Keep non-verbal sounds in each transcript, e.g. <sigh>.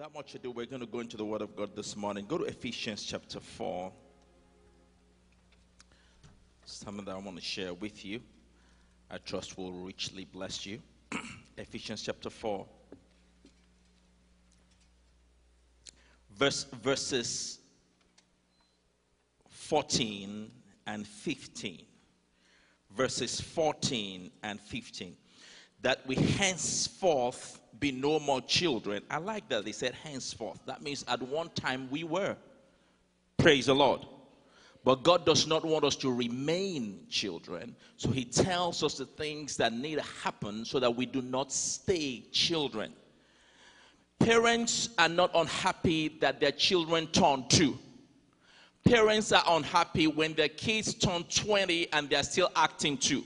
without much ado, we're going to go into the Word of God this morning. Go to Ephesians chapter 4. Something that I want to share with you. I trust will richly bless you. <clears throat> Ephesians chapter 4. Verse, verses 14 and 15. Verses 14 and 15. That we henceforth be no more children. I like that they said henceforth. That means at one time we were. Praise the Lord. But God does not want us to remain children. So He tells us the things that need to happen so that we do not stay children. Parents are not unhappy that their children turn two. Parents are unhappy when their kids turn 20 and they're still acting two.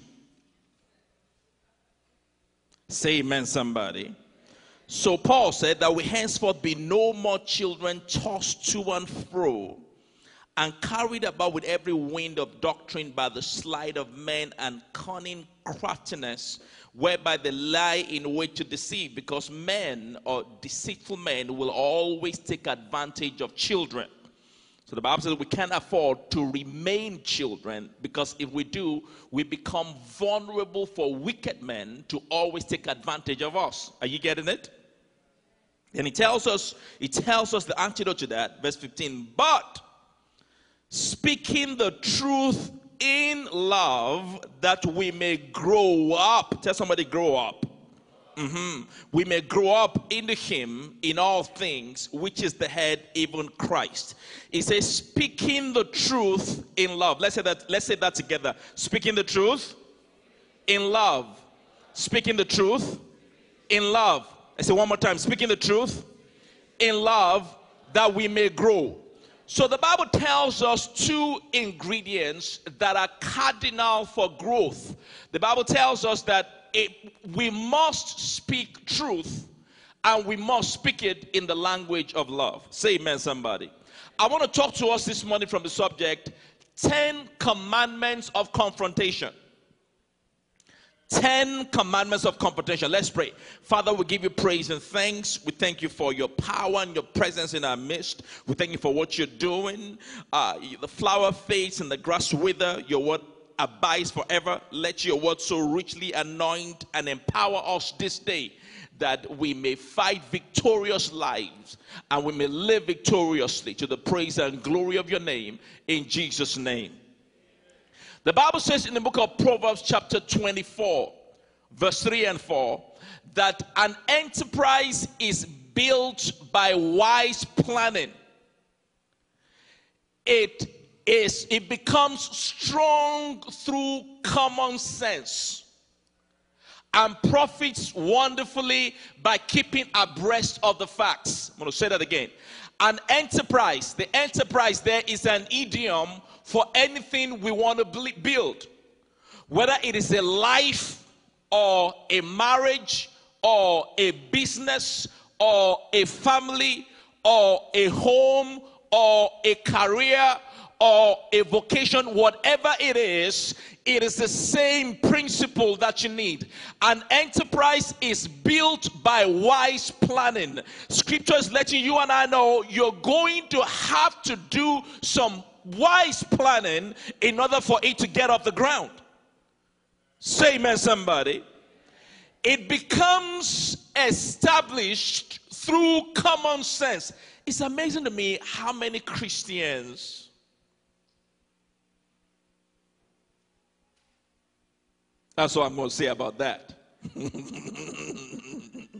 Say amen, somebody. So Paul said that we henceforth be no more children tossed to and fro and carried about with every wind of doctrine by the sleight of men and cunning craftiness, whereby they lie in wait to deceive, because men or deceitful men will always take advantage of children. So the Bible says we can't afford to remain children because if we do, we become vulnerable for wicked men to always take advantage of us. Are you getting it? And he tells us, he tells us the antidote to that, verse 15. But speaking the truth in love, that we may grow up. Tell somebody, grow up. Mm-hmm. We may grow up into Him in all things, which is the head, even Christ. He says, speaking the truth in love. Let's say that. Let's say that together. Speaking the truth in love. Speaking the truth in love. I say one more time. Speaking the truth in love, that we may grow. So the Bible tells us two ingredients that are cardinal for growth. The Bible tells us that it, we must speak truth and we must speak it in the language of love. Say amen, somebody. I want to talk to us this morning from the subject 10 commandments of confrontation. 10 commandments of competition. Let's pray. Father, we give you praise and thanks. We thank you for your power and your presence in our midst. We thank you for what you're doing. Uh, the flower fades and the grass wither. Your word abides forever. Let your word so richly anoint and empower us this day that we may fight victorious lives and we may live victoriously to the praise and glory of your name in Jesus' name. The Bible says in the book of Proverbs, chapter 24, verse 3 and 4, that an enterprise is built by wise planning. It is it becomes strong through common sense and profits wonderfully by keeping abreast of the facts. I'm going to say that again. An enterprise, the enterprise there is an idiom for anything we want to build, whether it is a life or a marriage or a business or a family or a home or a career or a vocation, whatever it is, it is the same principle that you need. An enterprise is built by wise planning. Scripture is letting you and I know you're going to have to do some wise planning in order for it to get off the ground. Say amen, somebody. It becomes established through common sense. It's amazing to me how many Christians That's what I'm going to say about that. <laughs>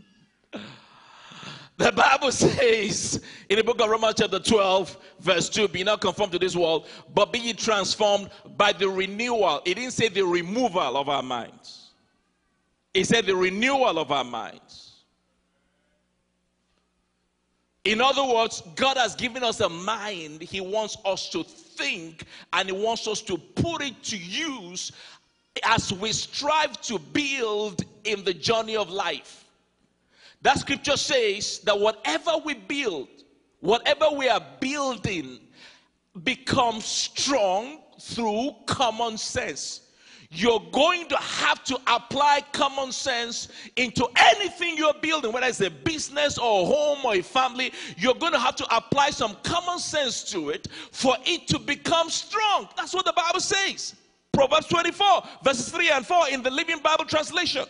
the Bible <laughs> says in the book of Romans, chapter 12, verse 2 Be not conformed to this world, but be ye transformed by the renewal. It didn't say the removal of our minds, it said the renewal of our minds. In other words, God has given us a mind. He wants us to think and He wants us to put it to use as we strive to build in the journey of life. That scripture says that whatever we build, whatever we are building, becomes strong through common sense. you're going to have to apply common sense into anything you're building, whether it's a business or a home or a family. You're going to have to apply some common sense to it for it to become strong. That's what the Bible says. Proverbs 24, verses 3 and 4 in the Living Bible translation.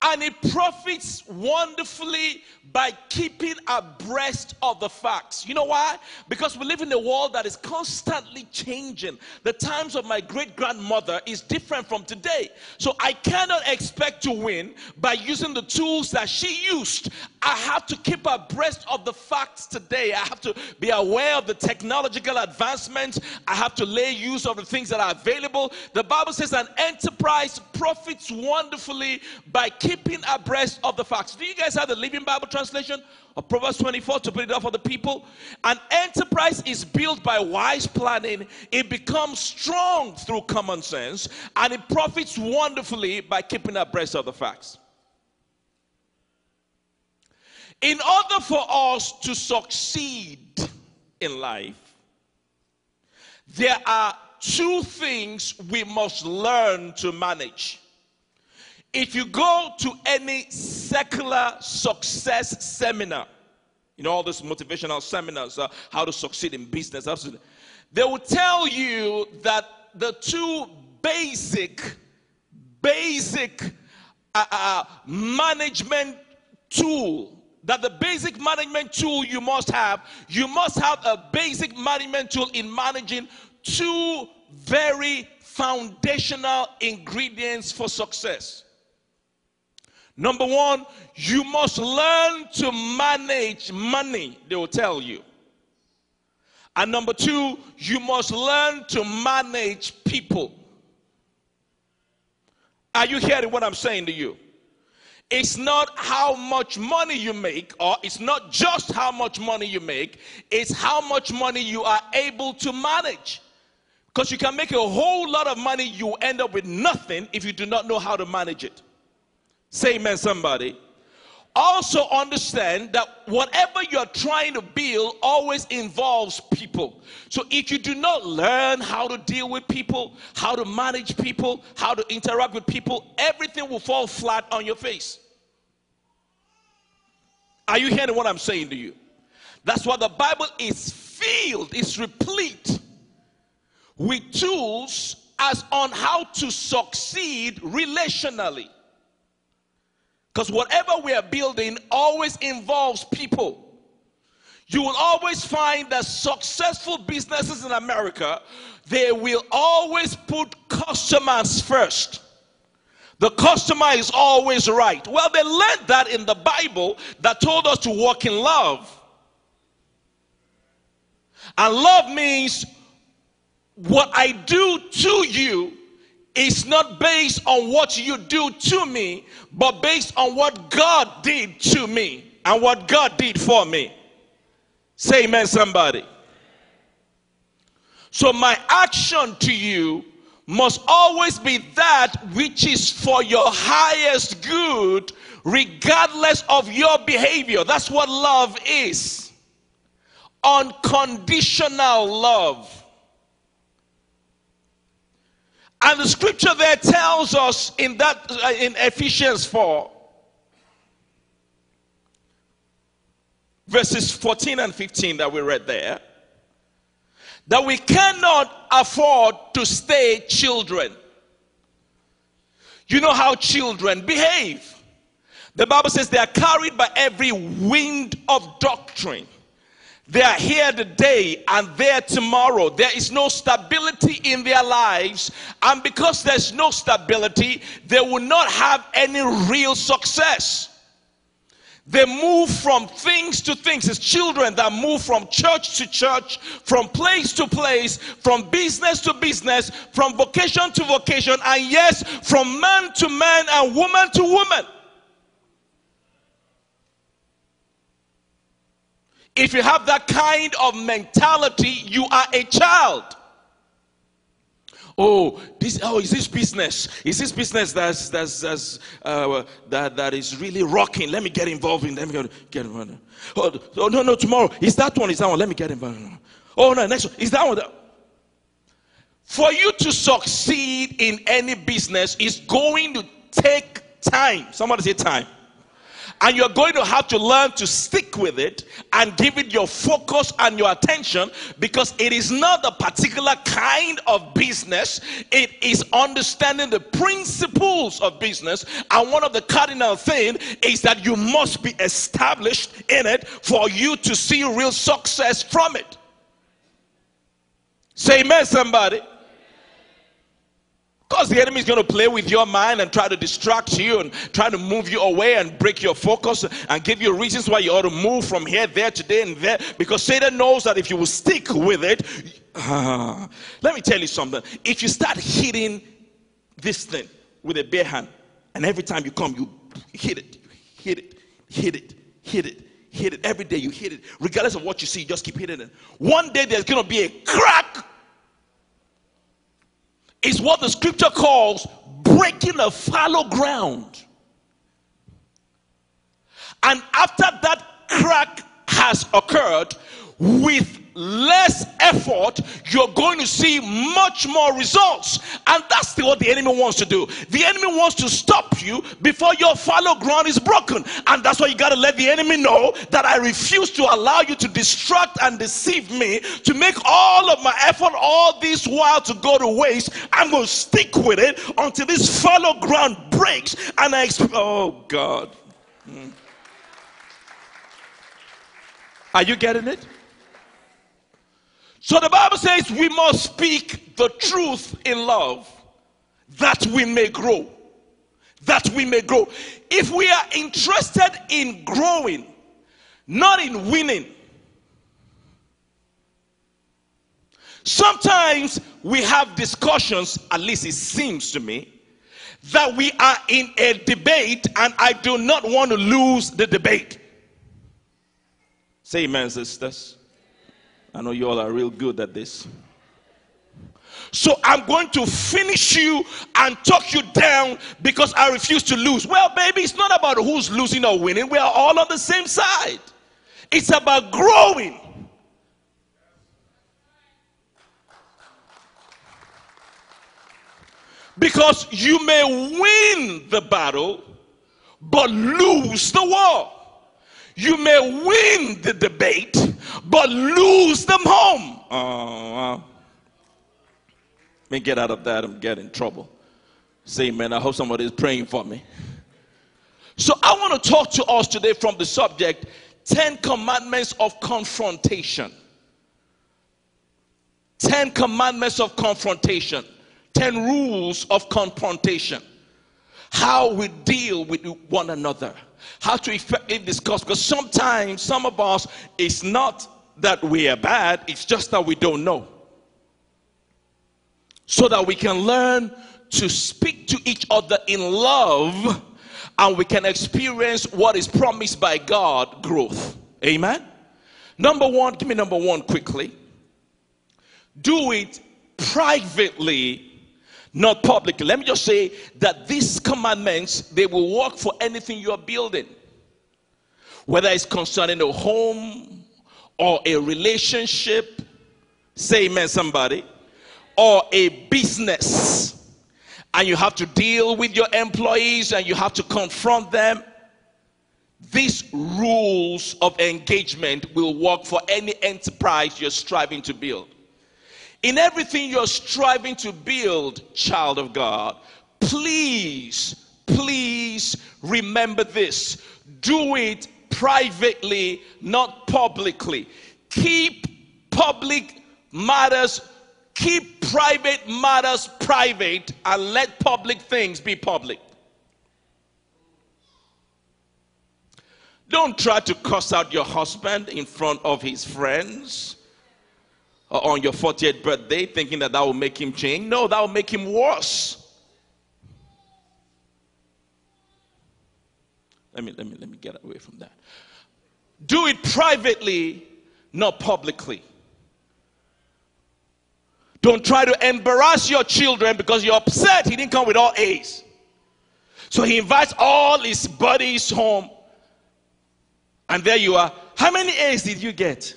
And it profits wonderfully by keeping abreast of the facts. You know why? Because we live in a world that is constantly changing. The times of my great grandmother is different from today. So I cannot expect to win by using the tools that she used. I have to keep abreast of the facts today. I have to be aware of the technological advancements. I have to lay use of the things that are available. The Bible says an enterprise profits wonderfully by keeping abreast of the facts. Do you guys have the Living Bible translation of Proverbs 24 to put it up for the people? An enterprise is built by wise planning, it becomes strong through common sense, and it profits wonderfully by keeping abreast of the facts. In order for us to succeed in life, there are two things we must learn to manage. If you go to any secular success seminar, you know, all these motivational seminars, uh, how to succeed in business, absolutely, they will tell you that the two basic, basic uh, uh, management tool that the basic management tool you must have, you must have a basic management tool in managing two very foundational ingredients for success. Number one, you must learn to manage money, they will tell you. And number two, you must learn to manage people. Are you hearing what I'm saying to you? It's not how much money you make, or it's not just how much money you make, it's how much money you are able to manage. Because you can make a whole lot of money, you end up with nothing if you do not know how to manage it. Say amen, somebody. Also, understand that whatever you're trying to build always involves people. So, if you do not learn how to deal with people, how to manage people, how to interact with people, everything will fall flat on your face. Are you hearing what I'm saying to you? That's why the Bible is filled, is replete with tools as on how to succeed relationally. Because whatever we are building always involves people. You will always find that successful businesses in America, they will always put customers first. The customer is always right. Well, they learned that in the Bible that told us to walk in love. And love means what I do to you is not based on what you do to me, but based on what God did to me and what God did for me. Say amen, somebody. So, my action to you must always be that which is for your highest good, regardless of your behavior. That's what love is unconditional love. And the scripture there tells us in that uh, in Ephesians 4 verses 14 and 15 that we read there that we cannot afford to stay children. You know how children behave. The Bible says they are carried by every wind of doctrine. They are here today and there tomorrow. There is no stability in their lives. And because there's no stability, they will not have any real success. They move from things to things. It's children that move from church to church, from place to place, from business to business, from vocation to vocation, and yes, from man to man and woman to woman. If you have that kind of mentality, you are a child. Oh this oh is this business? Is this business that's that's, that's uh, that that is really rocking? Let me get involved in let me get involved. Oh, oh no no tomorrow. Is that one is that one? Let me get involved. Oh no next one. Is that one. For you to succeed in any business is going to take time. Somebody say time. And you're going to have to learn to stick with it and give it your focus and your attention because it is not a particular kind of business. It is understanding the principles of business. And one of the cardinal things is that you must be established in it for you to see real success from it. Say amen, somebody. Because the enemy is going to play with your mind and try to distract you and try to move you away and break your focus and give you reasons why you ought to move from here, there, today, and there. Because Satan knows that if you will stick with it, uh, <sighs> let me tell you something. If you start hitting this thing with a bare hand, and every time you come, you hit it, hit it, hit it, hit it, hit it. Every day you hit it, regardless of what you see, you just keep hitting it. One day there's going to be a crack is what the scripture calls breaking a fallow ground. And after that crack has occurred, with less effort, you're going to see much more results. And that's what the enemy wants to do. The enemy wants to stop you before your fallow ground is broken. And that's why you got to let the enemy know that I refuse to allow you to distract and deceive me, to make all of my effort all this while to go to waste. I'm going to stick with it until this fallow ground breaks. And I, exp- oh God. Hmm. Are you getting it? So the Bible says we must speak the truth in love that we may grow. That we may grow. If we are interested in growing, not in winning, sometimes we have discussions, at least it seems to me, that we are in a debate and I do not want to lose the debate. Say amen, sisters. I know you all are real good at this. So I'm going to finish you and talk you down because I refuse to lose. Well, baby, it's not about who's losing or winning. We are all on the same side. It's about growing. Because you may win the battle, but lose the war. You may win the debate, but lose them home. Oh, Let me get out of that. I'm getting in trouble. Say, man, I hope somebody is praying for me. So I want to talk to us today from the subject 10 commandments of confrontation. 10 commandments of confrontation. 10 rules of confrontation. How we deal with one another how to effectively discuss because sometimes some of us it's not that we are bad it's just that we don't know. So that we can learn to speak to each other in love and we can experience what is promised by God growth. Amen? Number 1 give me number 1 quickly. Do it privately not publicly. Let me just say that these commandments they will work for anything you are building, whether it's concerning a home or a relationship. Say amen, somebody, or a business. And you have to deal with your employees and you have to confront them. These rules of engagement will work for any enterprise you're striving to build. In everything you're striving to build, child of God, please, please remember this. Do it privately, not publicly. Keep public matters, keep private matters private, and let public things be public. Don't try to cuss out your husband in front of his friends on your 40th birthday thinking that that will make him change. No, that will make him worse. Let me, let me, let me get away from that. Do it privately, not publicly. Don't try to embarrass your children because you're upset he didn't come with all A's. So he invites all his buddies home. And there you are. How many A's did you get?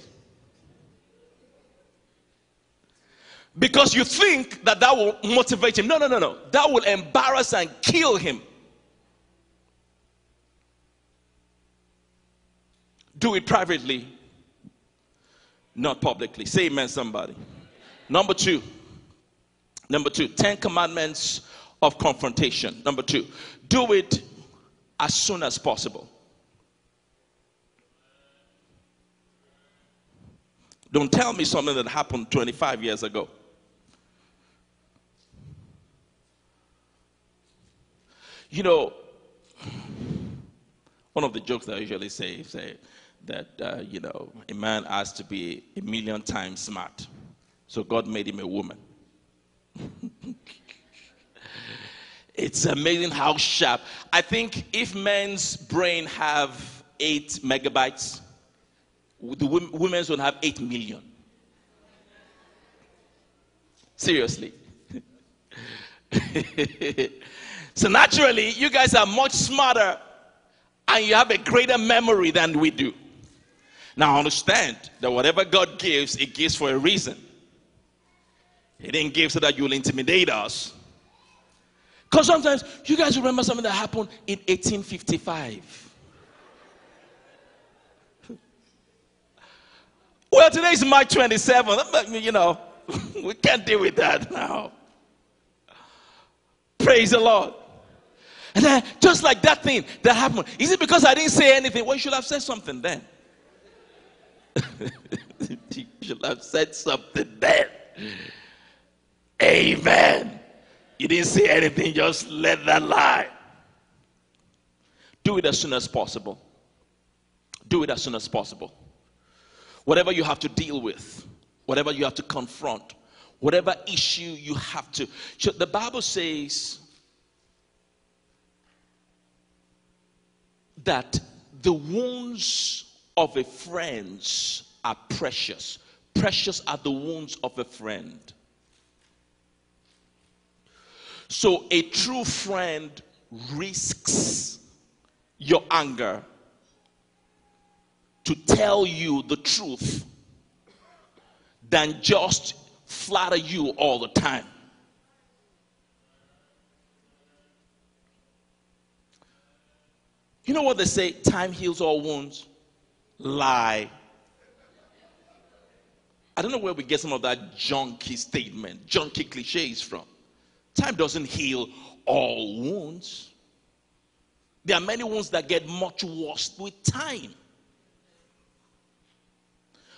Because you think that that will motivate him. No, no, no, no. That will embarrass and kill him. Do it privately, not publicly. Say amen, somebody. Number two. Number two, Ten Commandments of confrontation. Number two, do it as soon as possible. Don't tell me something that happened 25 years ago. You know, one of the jokes that I usually say, say that, uh, you know, a man has to be a million times smart. So God made him a woman. <laughs> it's amazing how sharp. I think if men's brain have eight megabytes, the women's will have eight million. Seriously. <laughs> so naturally, you guys are much smarter and you have a greater memory than we do. Now understand that whatever God gives, it gives for a reason. He didn't give so that you'll intimidate us. Because sometimes you guys remember something that happened in 1855. well, today is March 27th. You know, <laughs> we can't deal with that now. Praise the Lord. And then, just like that thing that happened, is it because I didn't say anything? Well, you should have said something then. <laughs> you should have said something then. Amen. You didn't say anything, just let that lie. Do it as soon as possible. Do it as soon as possible. Whatever you have to deal with, whatever you have to confront, whatever issue you have to. The Bible says that the wounds of a friend are precious. Precious are the wounds of a friend. So a true friend risks your anger to tell you the truth than just flatter you all the time. You know what they say? Time heals all wounds. Lie. I don't know where we get some of that junky statement, junky cliches from. Time doesn't heal all wounds. There are many wounds that get much worse with time.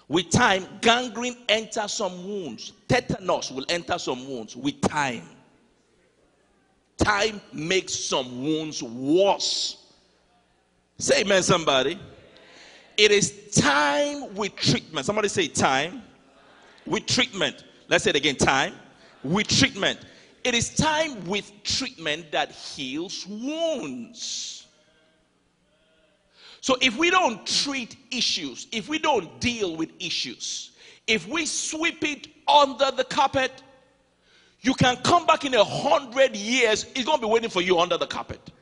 With time, gangrene enters some wounds. Tetanus will enter some wounds with time. Time makes some wounds worse. Say amen, somebody. It is time with treatment. Somebody say time with treatment. Let's say it again time with treatment. It is time with treatment that heals wounds. So if we don't treat issues, if we don't deal with issues, if we sweep it under the carpet, you can come back in a hundred years, it's going to be waiting for you under the carpet.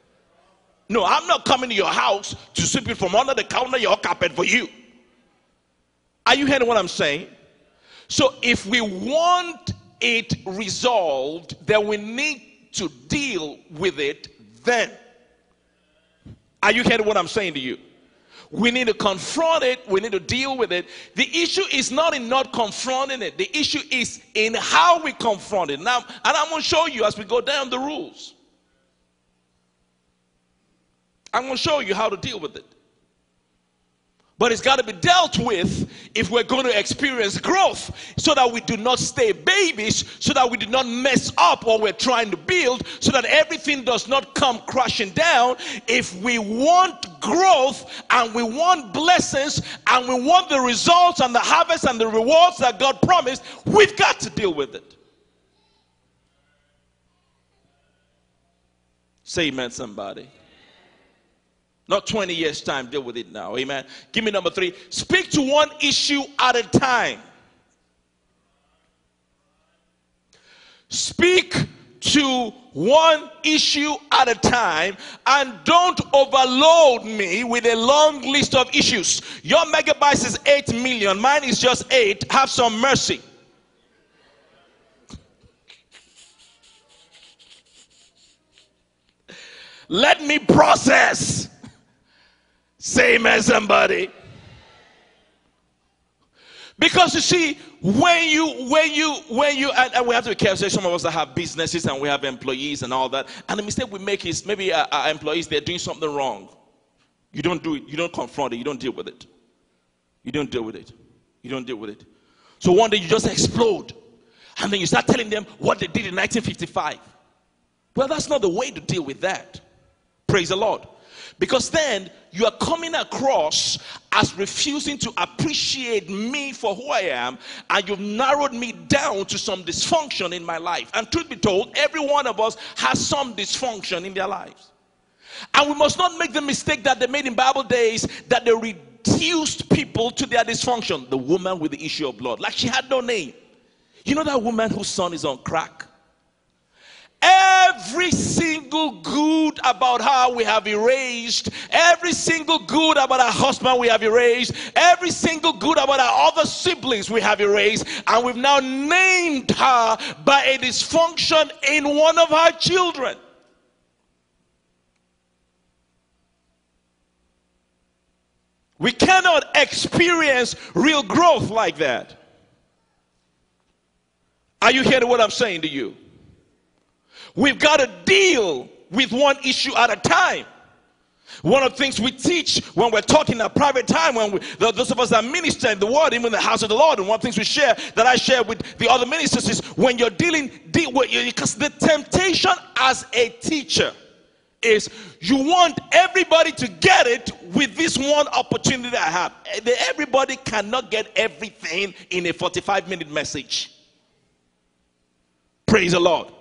No, I'm not coming to your house to sweep it from under the counter, your carpet for you. Are you hearing what I'm saying? So if we want it resolved, then we need to deal with it then. Are you hearing what I'm saying to you? We need to confront it. We need to deal with it. The issue is not in not confronting it. The issue is in how we confront it. Now, and I'm going to show you as we go down the rules. I'm going to show you how to deal with it. But it's got to be dealt with if we're going to experience growth so that we do not stay babies, so that we do not mess up what we're trying to build, so that everything does not come crashing down. If we want growth and we want blessings and we want the results and the harvest and the rewards that God promised, we've got to deal with it. Say amen, somebody. Not 20 years' time, deal with it now. Amen. Give me number three. Speak to one issue at a time. Speak to one issue at a time and don't overload me with a long list of issues. Your megabytes is 8 million, mine is just 8. Have some mercy. Let me process. Say amen, somebody. Because you see, when you, when you, when you, and, and, we have to be careful. Some of us that have businesses and we have employees and all that. And the mistake we make is maybe our, our employees they're doing something wrong. You don't do it. You don't confront it. You don't deal with it. You don't deal with it. You don't deal with it. So one day you just explode. And then you start telling them what they did in 1955. Well, that's not the way to deal with that. Praise the Lord. Because then you are coming across as refusing to appreciate me for who I am, and you've narrowed me down to some dysfunction in my life. And truth be told, every one of us has some dysfunction in their lives. And we must not make the mistake that they made in Bible days that they reduced people to their dysfunction. The woman with the issue of blood, like she had no name. You know that woman whose son is on crack? Every single good about her we have erased. Every single good about our husband we have erased. Every single good about our other siblings we have erased. And we've now named her by a dysfunction in one of her children. We cannot experience real growth like that. Are you hearing what I'm saying to you? We've got to deal with one issue at a time. One of the things we teach when we're talking in a private time, when we, those of us that minister in the word, even in the house of the Lord, and one of the things we share that I share with the other ministers is when you're dealing, deal with, because the temptation as a teacher is you want everybody to get it with this one opportunity I have. Eh, everybody cannot get everything in a 45 minute message. Praise the Lord.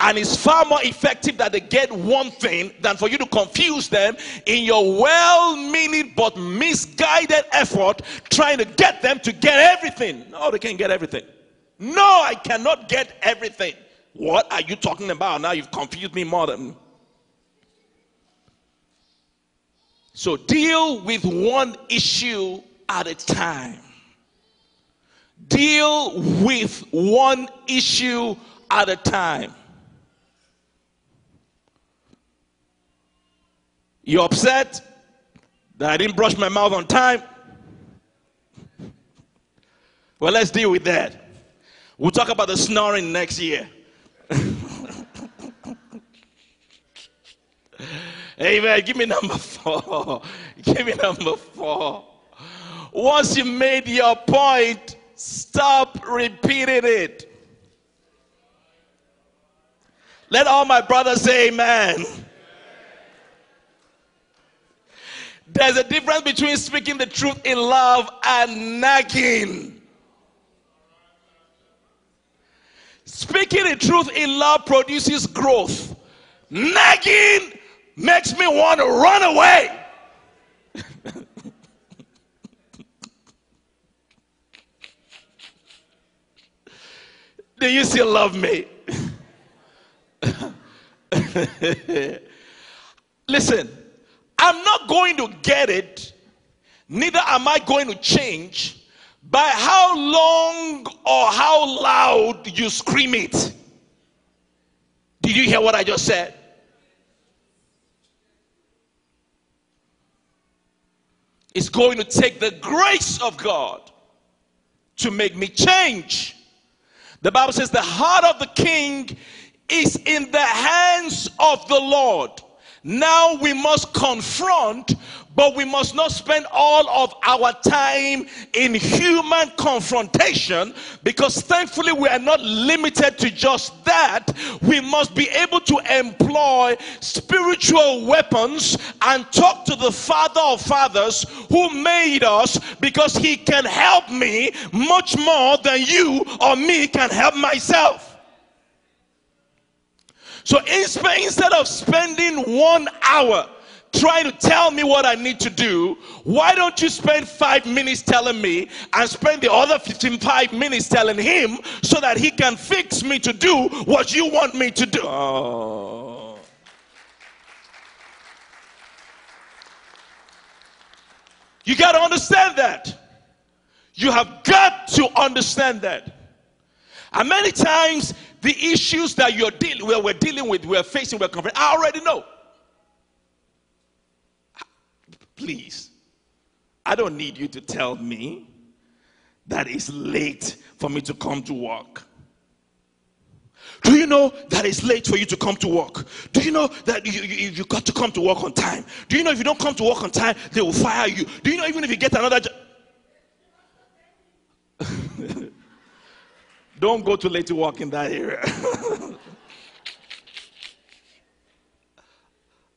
And it's far more effective that they get one thing than for you to confuse them in your well meaning but misguided effort trying to get them to get everything. No, they can't get everything. No, I cannot get everything. What are you talking about? Now you've confused me more than. So deal with one issue at a time. Deal with one issue at a time. You're upset that I didn't brush my mouth on time. Well, let's deal with that. We'll talk about the snoring next year. <laughs> Amen. Give me number four. <laughs> Give me number four. Once you made your point, stop repeating it. Let all my brothers say amen. There's a difference between speaking the truth in love and nagging. Speaking the truth in love produces growth. Nagging makes me want to run away. <laughs> Do you still love me? <laughs> Listen, I'm not going to get it, neither am I going to change by how long or how loud you scream it. Did you hear what I just said? It's going to take the grace of God to make me change. The Bible says the heart of the king is in the hands of the Lord. Now we must confront, but we must not spend all of our time in human confrontation because thankfully we are not limited to just that. We must be able to employ spiritual weapons and talk to the Father of Fathers who made us because He can help me much more than you or me can help myself. So instead of spending one hour trying to tell me what I need to do, why don't you spend five minutes telling me and spend the other 55 minutes telling him so that he can fix me to do what you want me to do? Oh. You got to understand that. You have got to understand that. And many times the issues that you're dealing we're dealing with, we're facing, we're confronting. I already know. Please, I don't need you to tell me that it's late for me to come to work. Do you know that it's late for you to come to work? Do you know that you, you, you got to come to work on time? Do you know if you don't come to work on time, they will fire you? Do you know even if you get another job? Don't go too late to work in that area. <laughs>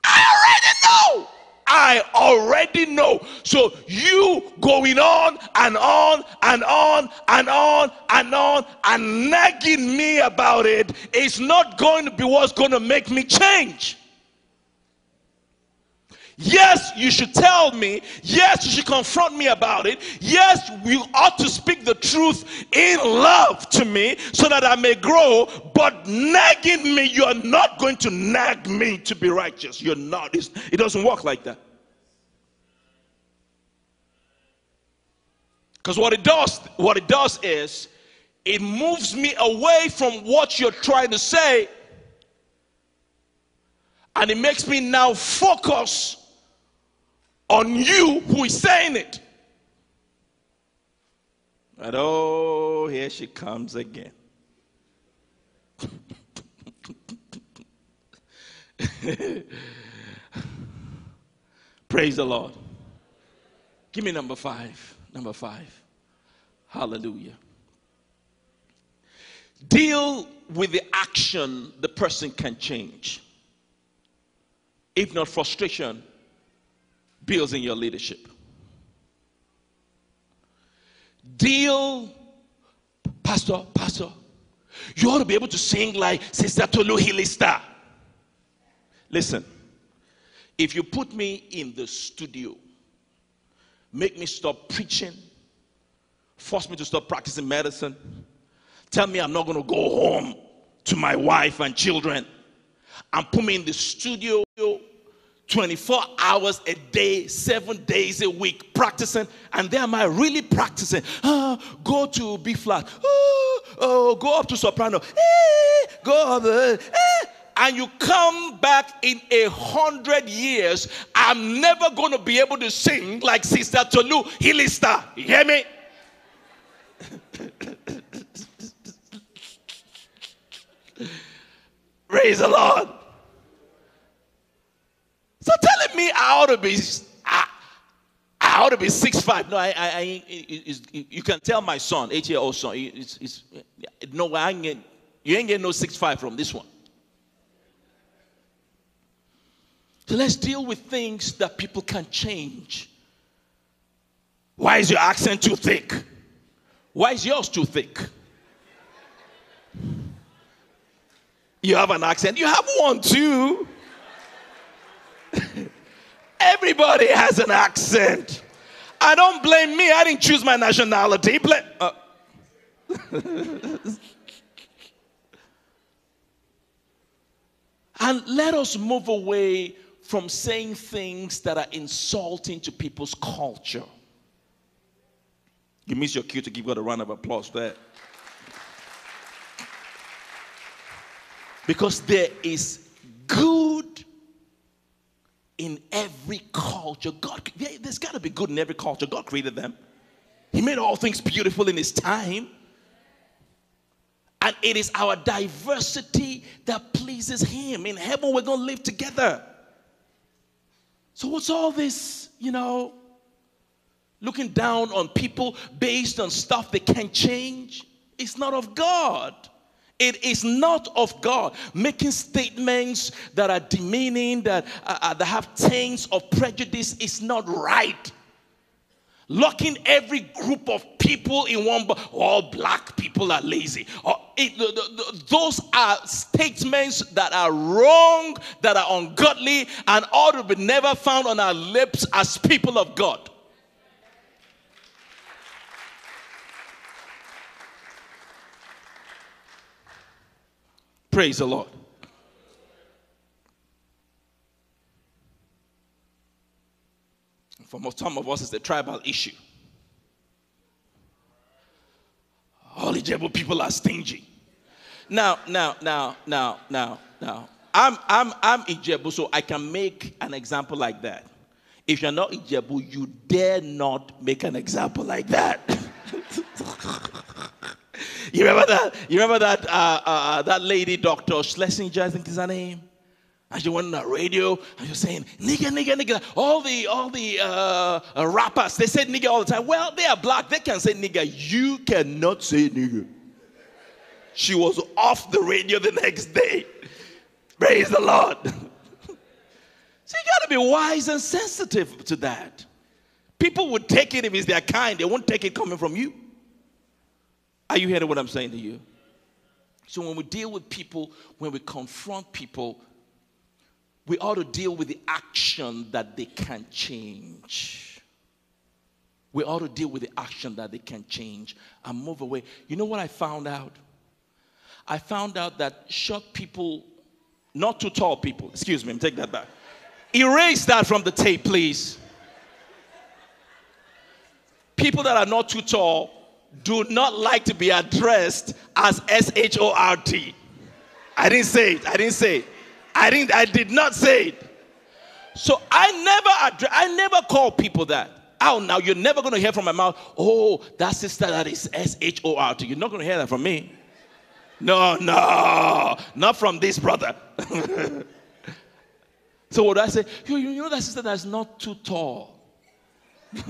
I already know. I already know. So you going on and on and on and on and on and nagging me about it is not going to be what's going to make me change. Yes, you should tell me. Yes, you should confront me about it. Yes, you ought to speak the truth in love to me so that I may grow. But nagging me, you're not going to nag me to be righteous. You're not. It's, it doesn't work like that. Because what it does, what it does is it moves me away from what you're trying to say and it makes me now focus on you who is saying it. And oh, here she comes again. <laughs> Praise the Lord. Give me number five. Number five. Hallelujah. Deal with the action the person can change. If not frustration, builds in your leadership. Deal, Pastor, Pastor, you ought to be able to sing like Sister Tolu Hilista. Listen, if you put me in the studio make me stop preaching, force me to stop practicing medicine, tell me I'm not going to go home to my wife and children, and put me in the studio 24 hours a day, seven days a week practicing. And then am I really practicing? Oh, go to B flat. Oh, oh, go up to soprano. Eh, go up. Eh, and you come back in a hundred years, I'm never going to be able to sing like Sister Tolu Hilista. You hear me? <laughs> Praise the Lord. So telling me I ought to be, I, I ought to be six five. No, I, I, I you can tell my son, eight year old son, it's, it's, no, I ain't get, you ain't getting no six five from this one. So let's deal with things that people can change. Why is your accent too thick? Why is yours too thick? You have an accent. You have one too. <laughs> Everybody has an accent. I don't blame me. I didn't choose my nationality. Blame. Uh. <laughs> and let us move away from saying things that are insulting to people's culture. You miss your cue to give God a round of applause there. Because there is good in every culture. God, there's got to be good in every culture. God created them. He made all things beautiful in His time. And it is our diversity that pleases Him. In heaven, we're going to live together. So, what's all this, you know, looking down on people based on stuff they can't change? It's not of God. It is not of God. Making statements that are demeaning, that, uh, uh that have taints of prejudice. Is not right. Locking every group of people in one all black people are lazy. Or it, those are statements that are wrong that are ungodly and ought to be never found on our lips as people of god praise the lord For some of us, it's a tribal issue. All Ijebu people are stingy. Now, now, now, now, now, now. I'm I'm I'm Ijebu, so I can make an example like that. If you're not Ijebu, you dare not make an example like that. <laughs> <laughs> you remember that? You remember that uh, uh, uh, that lady, Doctor Schlessinger, I think is her name. And she went on the radio and she was saying, nigga, nigga, nigga. All the all the uh, uh, rappers, they said nigga all the time. Well, they are black, they can say nigga. You cannot say nigga. She was off the radio the next day. Praise the Lord. <laughs> so you got to be wise and sensitive to that. People would take it if it's their kind, they won't take it coming from you. Are you hearing what I'm saying to you? So when we deal with people, when we confront people, we ought to deal with the action that they can change. We ought to deal with the action that they can change and move away. You know what I found out? I found out that short people, not too tall people, excuse me, take that back. Erase that from the tape, please. People that are not too tall do not like to be addressed as S H O R T. I didn't say it. I didn't say it. I didn't. I did not say it. So I never address. I never call people that. Oh, now you're never going to hear from my mouth. Oh, that sister that is S H O R T. You're not going to hear that from me. No, no, not from this brother. <laughs> so what do I say? You, you know that sister that's not too tall. <laughs>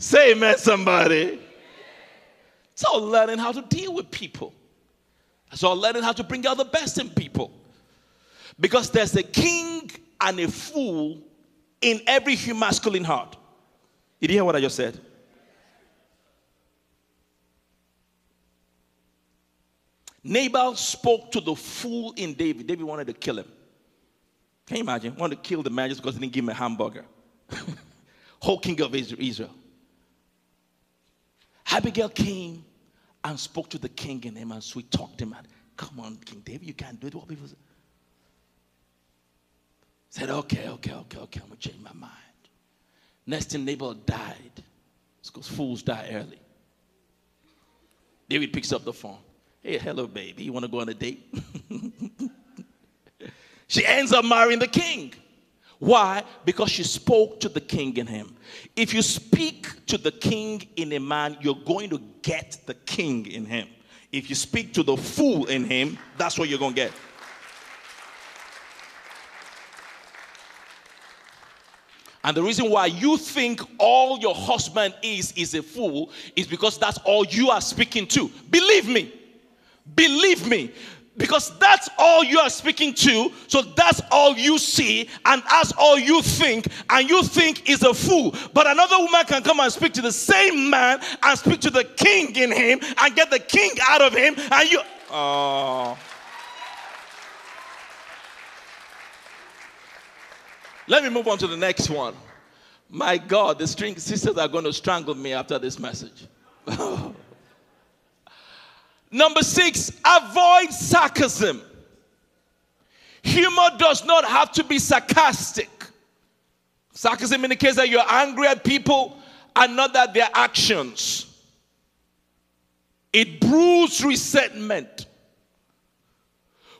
Say amen, somebody. It's all learning how to deal with people. It's all learning how to bring out the best in people. Because there's a king and a fool in every masculine heart. Did you hear what I just said? Nabal spoke to the fool in David. David wanted to kill him. Can you imagine? Wanted to kill the man just because he didn't give him a hamburger. <laughs> Whole king of Israel. Abigail came and spoke to the king and him and so sweet talked him. And, Come on, King David, you can't do it. What people say. Said, okay, okay, okay, okay, I'm gonna change my mind. Next thing, Nabal died. It's because fools die early. David picks up the phone. Hey, hello, baby. You want to go on a date? <laughs> she ends up marrying the king. Why? Because she spoke to the king in him. If you speak to the king in a man, you're going to get the king in him. If you speak to the fool in him, that's what you're going to get. And the reason why you think all your husband is is a fool is because that's all you are speaking to. Believe me. Believe me. Because that's all you are speaking to, so that's all you see, and that's all you think, and you think is a fool. But another woman can come and speak to the same man and speak to the king in him and get the king out of him, and you. Oh. Let me move on to the next one. My God, the string sisters are going to strangle me after this message. <laughs> Number six, avoid sarcasm. Humor does not have to be sarcastic. Sarcasm indicates that you're angry at people and not at their actions. It brews resentment.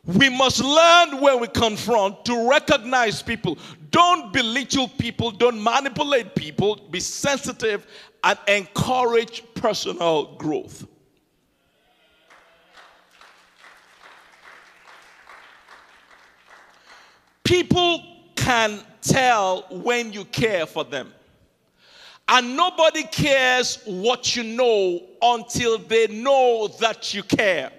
We must learn when we confront to recognize people. Don't belittle people, don't manipulate people, be sensitive and encourage personal growth. People can tell when you care for them. And nobody cares what you know until they know that you care.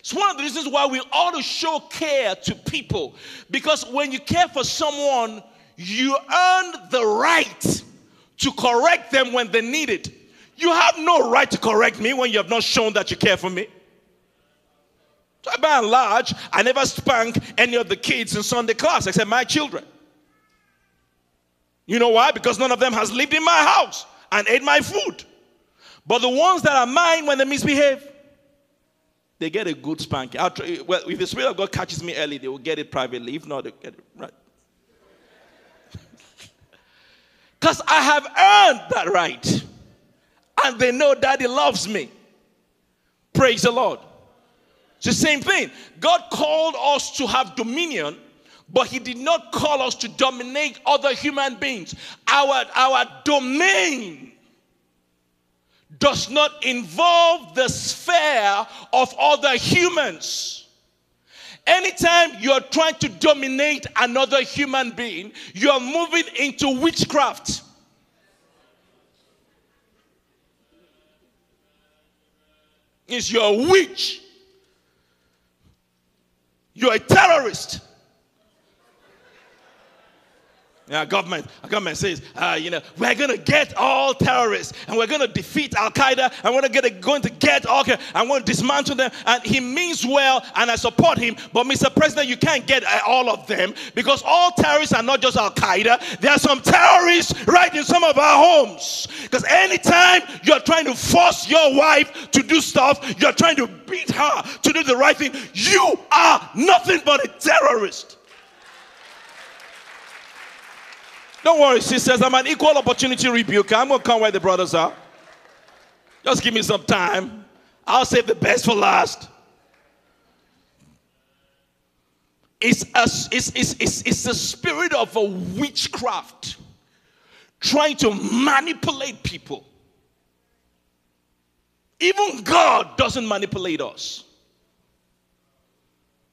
It's one of the reasons why we ought to show care to people. Because when you care for someone, you earn the right to correct them when they need it. You have no right to correct me when you have not shown that you care for me. So by and large, I never spank any of the kids in Sunday class except my children. You know why? Because none of them has lived in my house and ate my food. But the ones that are mine, when they misbehave, they get a good spanking. Try, well, if the Spirit of God catches me early, they will get it privately. If not, they get it right. <laughs> Because I have earned that right. And they know Daddy loves me. Praise the Lord. It's the same thing. God called us to have dominion, but He did not call us to dominate other human beings. Our, our domain does not involve the sphere of other humans. Anytime you're trying to dominate another human being, you're moving into witchcraft. Is you're witch. You're a terrorist. Yeah, government, government says, uh, you know, we're going to get all terrorists and we're going to defeat Al Qaeda and we're gonna get, going to get all, I'm going to dismantle them. And he means well and I support him. But, Mr. President, you can't get uh, all of them because all terrorists are not just Al Qaeda. There are some terrorists right in some of our homes. Because anytime you're trying to force your wife to do stuff, you're trying to beat her to do the right thing, you are nothing but a terrorist. Don't worry, sisters. I'm an equal opportunity rebuker. I'm going to come where the brothers are. Just give me some time. I'll save the best for last. It's a, it's, it's, it's, it's a spirit of a witchcraft trying to manipulate people. Even God doesn't manipulate us.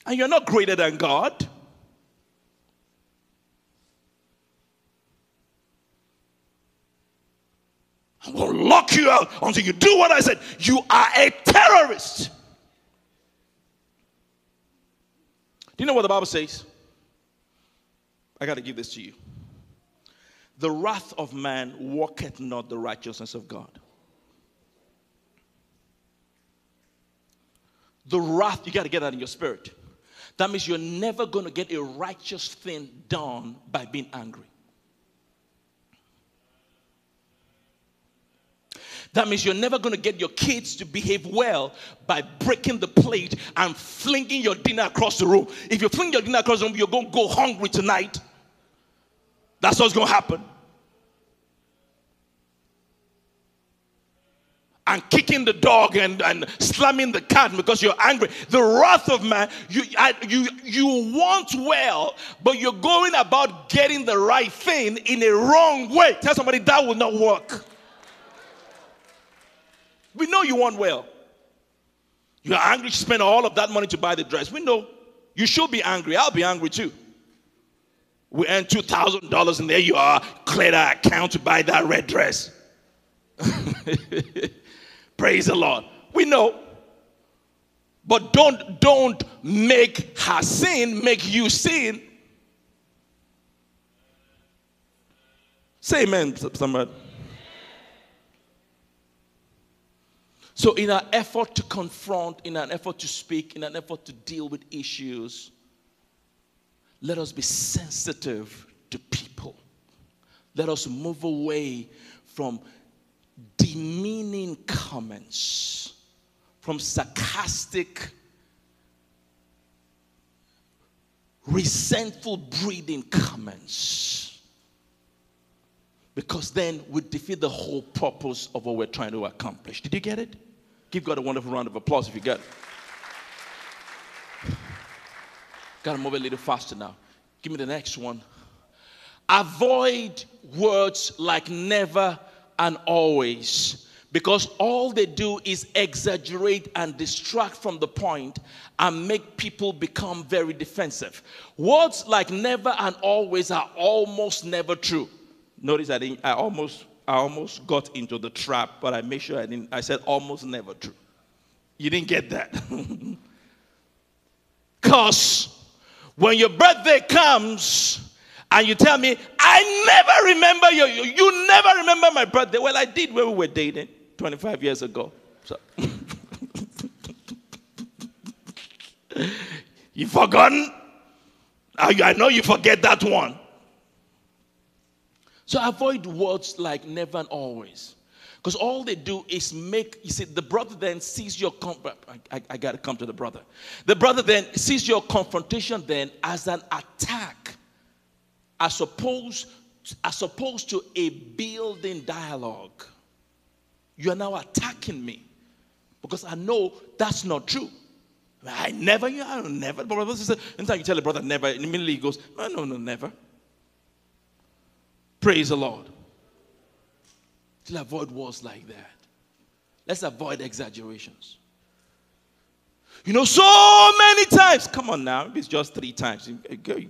And you're not greater than God. I'm going to lock you out until you do what I said. You are a terrorist. Do you know what the Bible says? I got to give this to you. The wrath of man walketh not the righteousness of God. The wrath, you got to get that in your spirit. That means you're never going to get a righteous thing done by being angry. That means you're never going to get your kids to behave well by breaking the plate and flinging your dinner across the room. If you fling your dinner across the room, you're going to go hungry tonight. That's what's going to happen. and kicking the dog and, and slamming the cat because you're angry. The wrath of man, you, I, you, you want well, but you're going about getting the right thing in a wrong way. Tell somebody that will not work. We know you want well. You're angry to spend all of that money to buy the dress. We know. You should be angry. I'll be angry too. We earn $2,000 and there you are, clear that account to buy that red dress. <laughs> Praise the Lord. We know. But don't don't make her sin make you sin. Say amen, somebody. So, in an effort to confront, in an effort to speak, in an effort to deal with issues, let us be sensitive to people. Let us move away from demeaning comments, from sarcastic, resentful breeding comments. Because then we defeat the whole purpose of what we're trying to accomplish. Did you get it? Give God a wonderful round of applause if you got it. <sighs> Gotta move a little faster now. Give me the next one. Avoid words like never and always because all they do is exaggerate and distract from the point and make people become very defensive. Words like never and always are almost never true. Notice I didn't, I almost I almost got into the trap, but I made sure I didn't. I said almost never true. You didn't get that. <laughs> Because when your birthday comes and you tell me, I never remember you, you, you never remember my birthday. Well, I did when we were dating 25 years ago. So. <laughs> you forgotten? I know you forget that one. So avoid words like never and always. Because all they do is make, you see, the brother then sees your, I, I, I got to come to the brother. The brother then sees your confrontation then as an attack, as opposed, as opposed to a building dialogue. You are now attacking me. because I know that's not true. I never, you I don't never. But anytime you tell a brother never, immediately he goes, no, no, no, never. Praise the Lord. To avoid words like that. Let's avoid exaggerations. You know, so many times. Come on now, it's just three times. You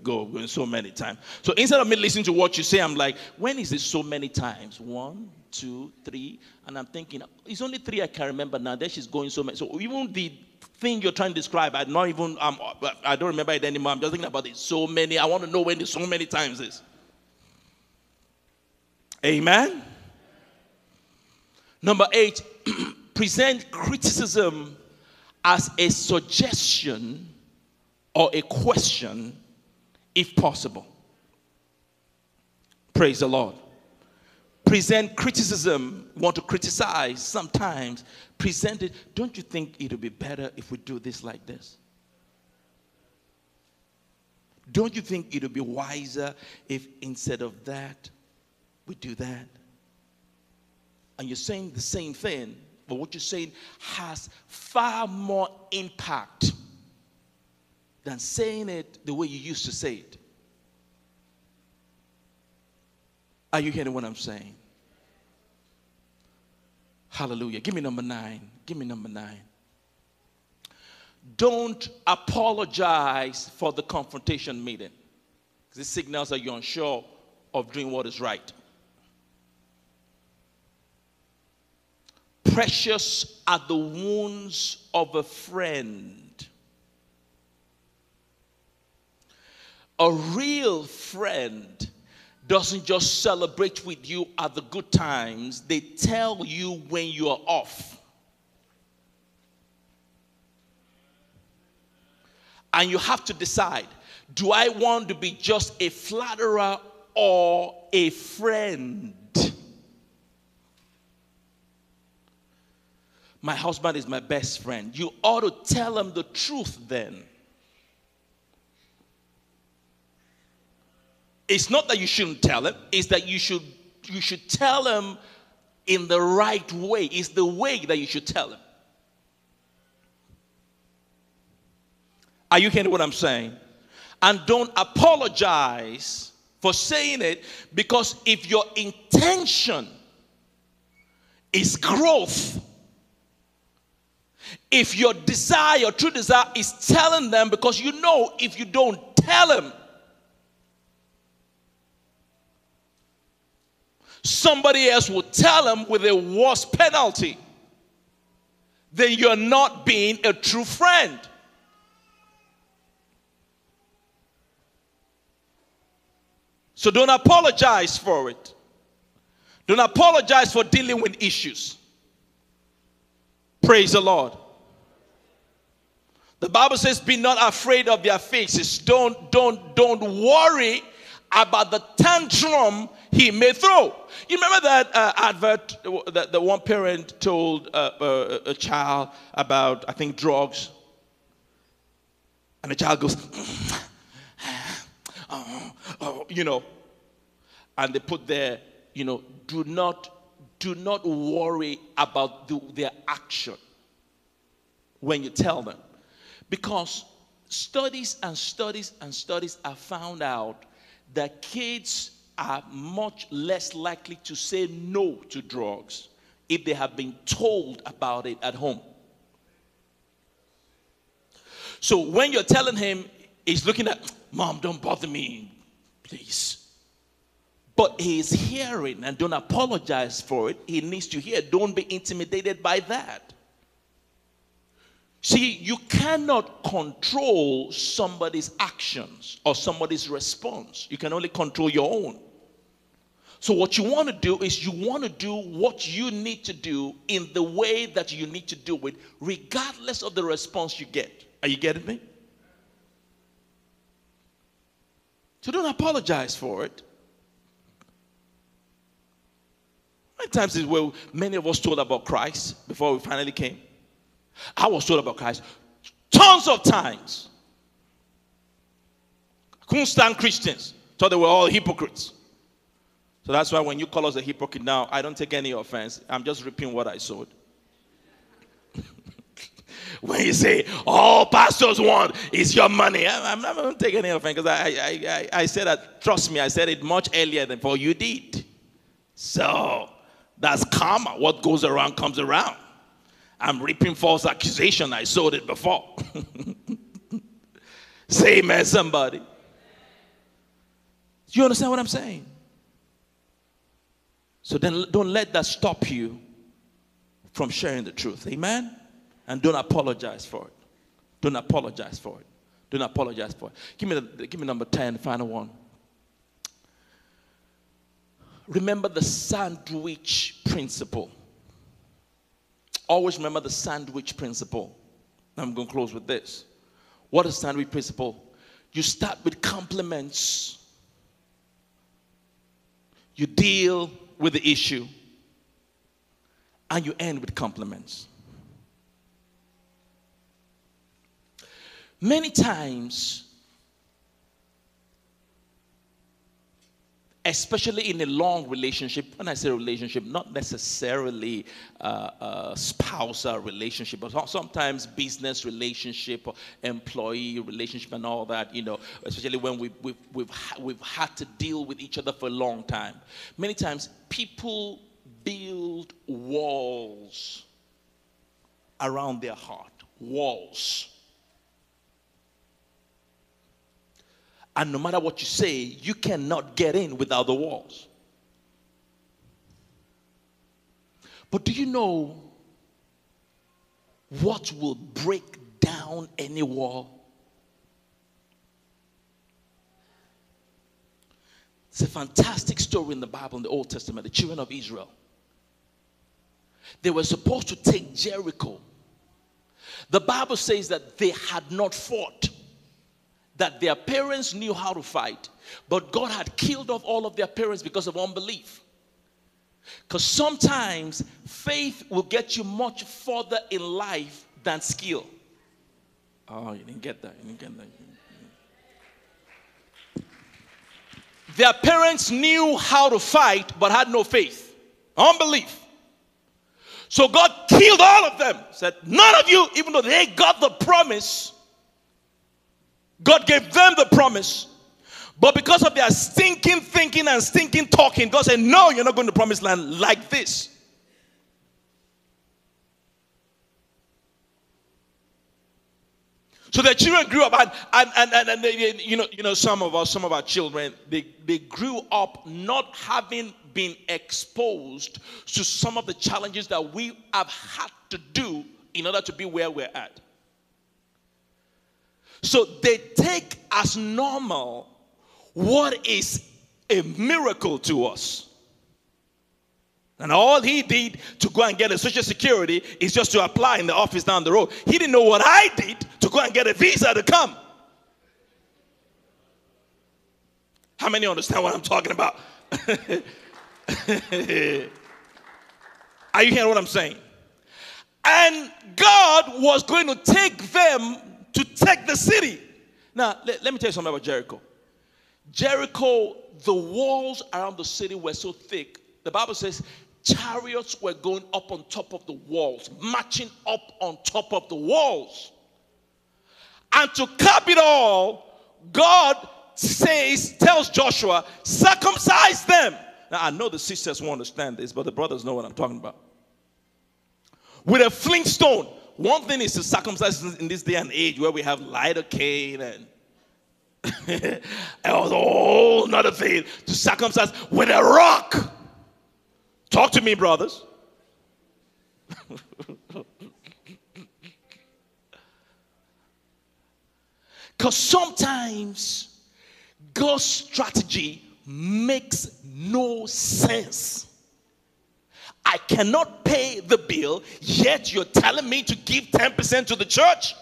go, going so many times. So instead of me listening to what you say, I'm like, when is it so many times? One, two, three. And I'm thinking, it's only three I can remember now. Then she's going so many. So even the thing you're trying to describe, I'm not even, I don't remember it anymore. I'm just thinking about it so many. I want to know when the so many times is. Amen. Number eight, <clears throat> present criticism as a suggestion or a question if possible. Praise the Lord. Present criticism, want to criticize sometimes, present it. Don't you think it would be better if we do this like this? Don't you think it would be wiser if instead of that, we do that? And you're saying the same thing, but what you're saying has far more impact than saying it the way you used to say it. Are you hearing what I'm saying? Hallelujah. Give me number nine. Give me number nine. Don't apologize for the confrontation meeting. This signals that you're unsure of doing what is right. Precious are the wounds of a friend. A real friend doesn't just celebrate with you at the good times, they tell you when you are off. And you have to decide do I want to be just a flatterer or a friend? My husband is my best friend. You ought to tell him the truth then. It's not that you shouldn't tell him, it's that you should you should tell him in the right way. It's the way that you should tell him. Are you hearing what I'm saying? And don't apologize for saying it because if your intention is growth, if your desire, your true desire is telling them, because you know if you don't tell them, somebody else will tell them with a worse penalty, then you're not being a true friend. So don't apologize for it. Don't apologize for dealing with issues. Praise the Lord. The Bible says, be not afraid of their faces. Don't, don't, don't worry about the tantrum he may throw. You remember that uh, advert that the one parent told uh, uh, a child about, I think, drugs? And the child goes, oh, oh, you know, and they put there, you know, do not do not worry about the, their action when you tell them. Because studies and studies and studies have found out that kids are much less likely to say no to drugs if they have been told about it at home. So when you're telling him, he's looking at, Mom, don't bother me, please. But he's hearing and don't apologize for it. He needs to hear. Don't be intimidated by that. See, you cannot control somebody's actions or somebody's response. You can only control your own. So, what you want to do is you want to do what you need to do in the way that you need to do it, regardless of the response you get. Are you getting me? So, don't apologize for it. Many times is where many of us told about Christ before we finally came. I was told about Christ tons of times. I couldn't stand Christians. Thought they were all hypocrites. So that's why when you call us a hypocrite now, I don't take any offense. I'm just repeating what I sowed. <laughs> when you say all pastors want is your money, I'm, not going to take any offense because I, I, I, I said that, trust me, I said it much earlier than before you did. So that's karma. What goes around comes around. I'm reaping false accusation. I sowed it before. <laughs> Say amen, somebody. Do you understand what I'm saying? So then don't let that stop you from sharing the truth. Amen? And don't apologize for it. Don't apologize for it. Don't apologize for it. Give me, the, give me number 10, final one. Remember the sandwich principle. Always remember the sandwich principle. I'm going to close with this. What is sandwich principle? You start with compliments. You deal with the issue and you end with compliments. Many times, especially in a long relationship, when I say relationship, not necessarily uh, a spousal relationship, but sometimes business relationship, employee relationship, and all that, you know, especially when we, we've, we've, we've had to deal with each other for a long time. Many times, people build walls around their heart. Walls. And no matter what you say, you cannot get in without the walls. But do you know what will break down any wall? It's a fantastic story in the Bible in the Old Testament, the children of Israel. They were supposed to take Jericho. The Bible says that they had not fought, that their parents knew how to fight, but God had killed off all of their parents because of unbelief. Because sometimes faith will get you much further in life than skill. Oh, you didn't get that. You didn't get that. Their parents knew how to fight but had no faith. Unbelief. So God killed all of them. Said, None of you, even though they got the promise, God gave them the promise. But because of their stinking thinking and stinking talking, God said, No, you're not going to promised land like this. So the children grew up, and, and, and, and, and they, you, know, you know, some of us, some of our children, they, they grew up not having been exposed to some of the challenges that we have had to do in order to be where we're at. So they take as normal what is a miracle to us. And all he did to go and get a social security is just to apply in the office down the road. He didn't know what I did to go and get a visa to come. How many understand what I'm talking about? <laughs> Are you hearing what I'm saying? And God was going to take them to take the city. Now, let, let me tell you something about Jericho. Jericho, the walls around the city were so thick. The Bible says chariots were going up on top of the walls, marching up on top of the walls. And to cap it all, God says, tells Joshua, circumcise them. Now, I know the sisters won't understand this, but the brothers know what I'm talking about. With a flintstone. One thing is to circumcise in this day and age where we have lidocaine and it was <laughs> a whole nother thing to circumcise with a rock. Talk to me, brothers. <laughs> Because sometimes God's strategy makes no sense. I cannot pay the bill, yet you're telling me to give 10% to the church?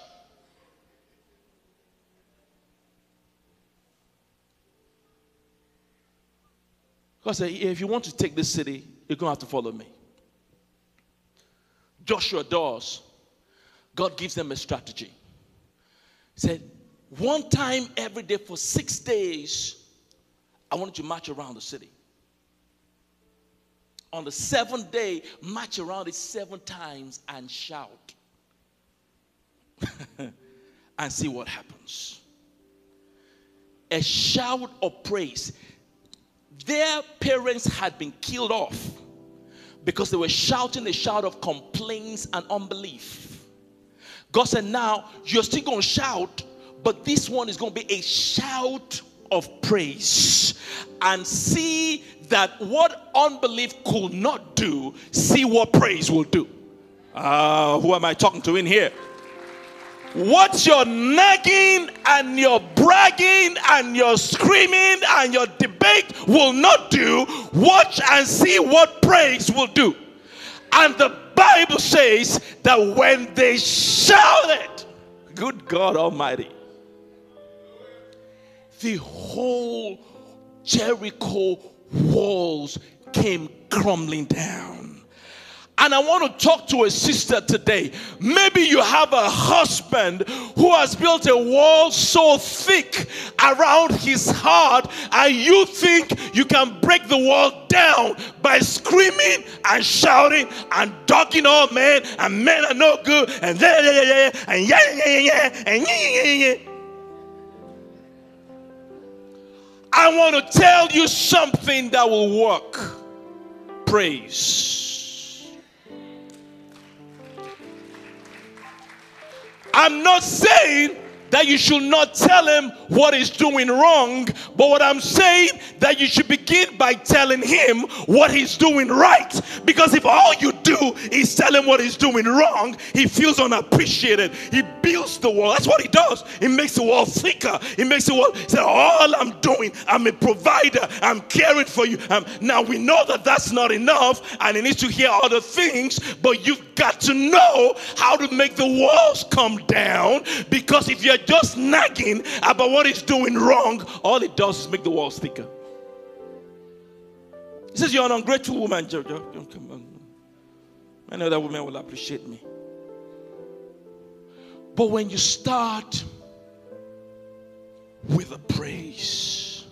God said, if you want to take this city, you're going to have to follow me. Joshua does. God gives them a strategy. He said, one time every day for six days, I want you to march around the city. On the seventh day, march around it seven times and shout. <laughs> and see what happens. A shout of praise. Their parents had been killed off because they were shouting a shout of complaints and unbelief. God said, Now you're still going to shout, but this one is going to be a shout of praise and see that what unbelief could not do, see what praise will do. Uh, who am I talking to in here? What your nagging and your bragging and your screaming and your debate will not do, watch and see what praise will do. And the Bible says that when they shouted, good God Almighty, the whole Jericho walls came crumbling down. And I want to talk to a sister today. Maybe you have a husband who has built a wall so thick around his heart, and you think you can break the wall down by screaming and shouting and dogging all oh, men, and men are no good, and yeah, yeah, yeah, and yeah, yeah, yeah, and yeah, yeah, yeah. I want to tell you something that will work. Praise. I'm not saying that you should not tell him what he's doing wrong, but what I'm saying that you should begin by telling him what he's doing right. Because if all you do is tell him what he's doing wrong, he feels unappreciated. He builds the wall. That's what he does. He makes the wall thicker. He makes the wall. Say, all I'm doing, I'm a provider. I'm caring for you. Um, now we know that that's not enough, and he needs to hear other things. But you've got to know how to make the walls come down. Because if you're just nagging about what he's doing wrong, all it does is make the walls thicker. He says, You're an ungrateful woman, know that woman will appreciate me. But when you start with a praise,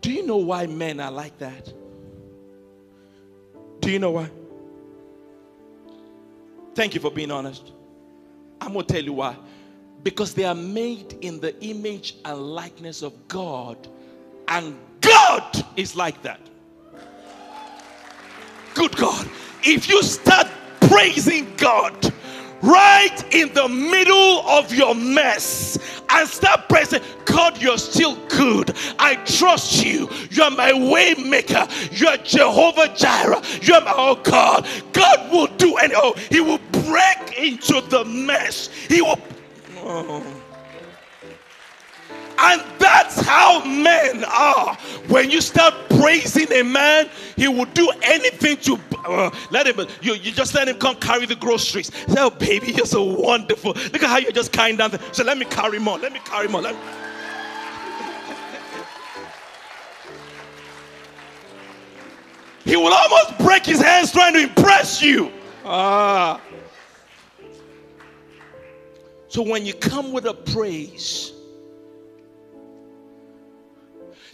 do you know why men are like that? Do you know why? Thank you for being honest. I'm going to tell you why. Because they are made in the image and likeness of God, and God is like that. Good God. If you start praising God right in the middle of your mess and start praising God, you're still good. I trust you. You're my way maker. You're Jehovah Jireh. You're my oh God. God will do and oh, He will break into the mess. He will. Oh. And that's how men are. When you start praising a man, he will do anything to uh, let him. You, you just let him come carry the groceries. Say, oh, baby, you're so wonderful. Look at how you're just kind down. So let me carry more. Let me carry more. Let me... he will almost break his hands trying to impress you. Ah. So when you come with a praise,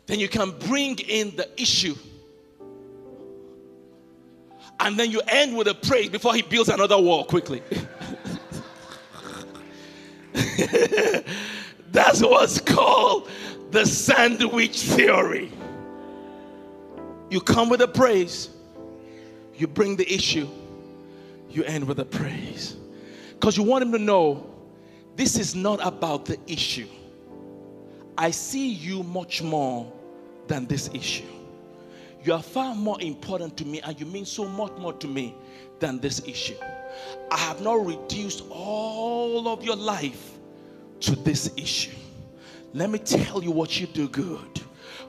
then you can bring in the issue. And then you end with a praise before he builds another wall quickly. <laughs> That's what's called the sandwich theory. You come with a praise, you bring the issue, you end with a praise. Because you want him to know this is not about the issue. I see you much more than this issue. You are far more important to me, and you mean so much more to me than this issue. I have not reduced all of your life to this issue. Let me tell you what you do good.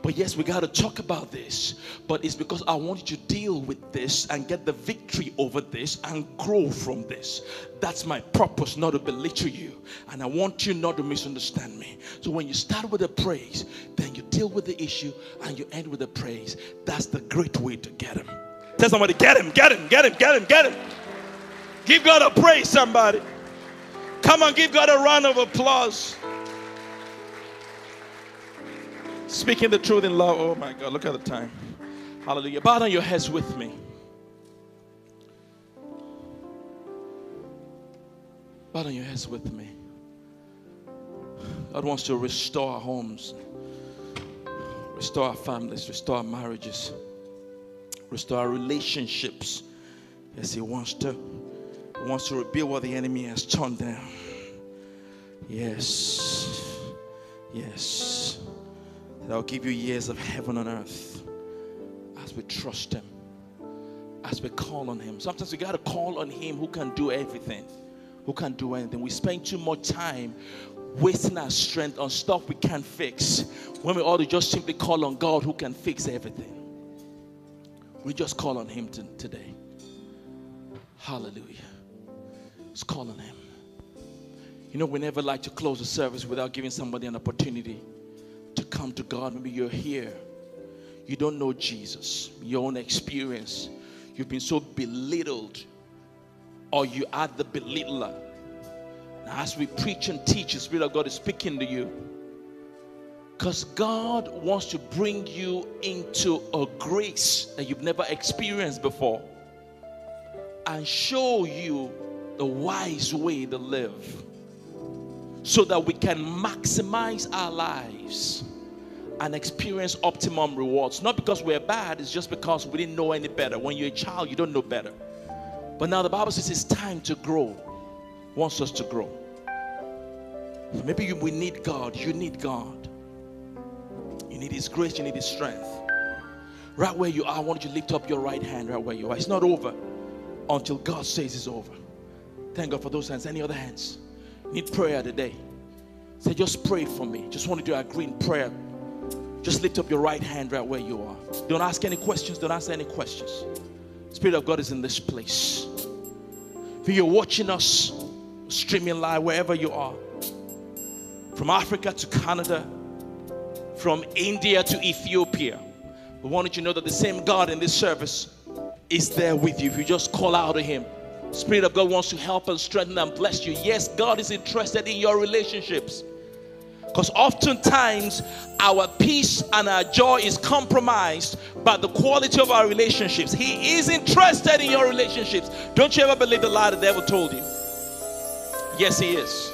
But yes, we got to talk about this. But it's because I want you to deal with this and get the victory over this and grow from this. That's my purpose, not to belittle you. And I want you not to misunderstand me. So when you start with a praise, then you deal with the issue and you end with a praise. That's the great way to get him. Tell somebody, get him, get him, get him, get him, get him. Give God a praise, somebody. Come on, give God a round of applause. Speaking the truth in love. Oh my God, look at the time. Hallelujah. Bow down your heads with me. Bow down your heads with me. God wants to restore our homes, restore our families, restore our marriages, restore our relationships. Yes, He wants to. He wants to rebuild what the enemy has torn down. Yes. Yes. That will give you years of heaven on earth as we trust Him, as we call on Him. Sometimes we got to call on Him who can do everything, who can do anything. We spend too much time wasting our strength on stuff we can't fix when we ought to just simply call on God who can fix everything. We just call on Him today. Hallelujah. Let's call on Him. You know, we never like to close the service without giving somebody an opportunity come to God. Maybe you're here, you don't know Jesus, your own experience. You've been so belittled, or you are the belittler. Now, as we preach and teach, the Spirit of God is speaking to you. Because God wants to bring you into a grace that you've never experienced before and show you the wise way to live so that we can maximize our lives and experience optimum rewards. Not because we're bad, it's just because we didn't know any better. When you're a child, you don't know better. But now the Bible says it's time to grow, wants us to grow. Maybe you, we need God, you need God. You need His grace, you need His strength. Right where you are, I want you to lift up your right hand right where you are. It's not over until God says it's over. Thank God for those hands. Any other hands? Need prayer today. Say, just pray for me. Just want to do agree in prayer. Just lift up your right hand right where you are. Don't ask any questions. Don't answer any questions. Spirit of God is in this place. If you're watching us streaming live wherever you are, from Africa to Canada, from India to Ethiopia, we wanted you to know that the same God in this service is there with you. If you just call out to Him, Spirit of God wants to help and strengthen and bless you. Yes, God is interested in your relationships. Because oftentimes our peace and our joy is compromised by the quality of our relationships. He is interested in your relationships. Don't you ever believe the lie the devil told you? Yes, he is.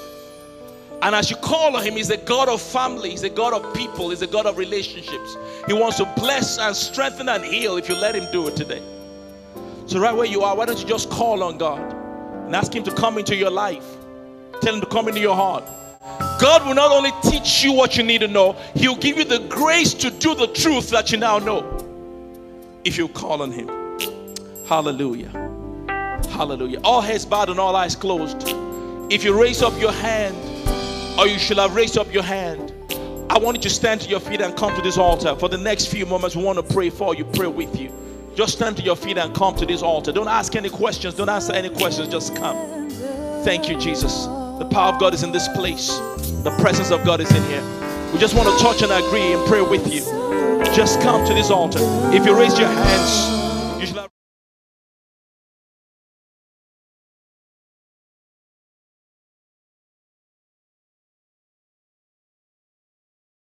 And as you call on him, he's a God of family, he's a God of people, he's a God of relationships. He wants to bless and strengthen and heal if you let him do it today. So, right where you are, why don't you just call on God and ask Him to come into your life? Tell Him to come into your heart. God will not only teach you what you need to know, He'll give you the grace to do the truth that you now know if you call on Him. Hallelujah. Hallelujah. All heads bowed and all eyes closed. If you raise up your hand, or you should have raised up your hand, I want you to stand to your feet and come to this altar. For the next few moments, we want to pray for you, pray with you. Just stand to your feet and come to this altar. Don't ask any questions. Don't answer any questions. Just come. Thank you, Jesus. The power of God is in this place. The presence of God is in here. We just want to touch and agree and pray with you. Just come to this altar. If you raise your hands, you should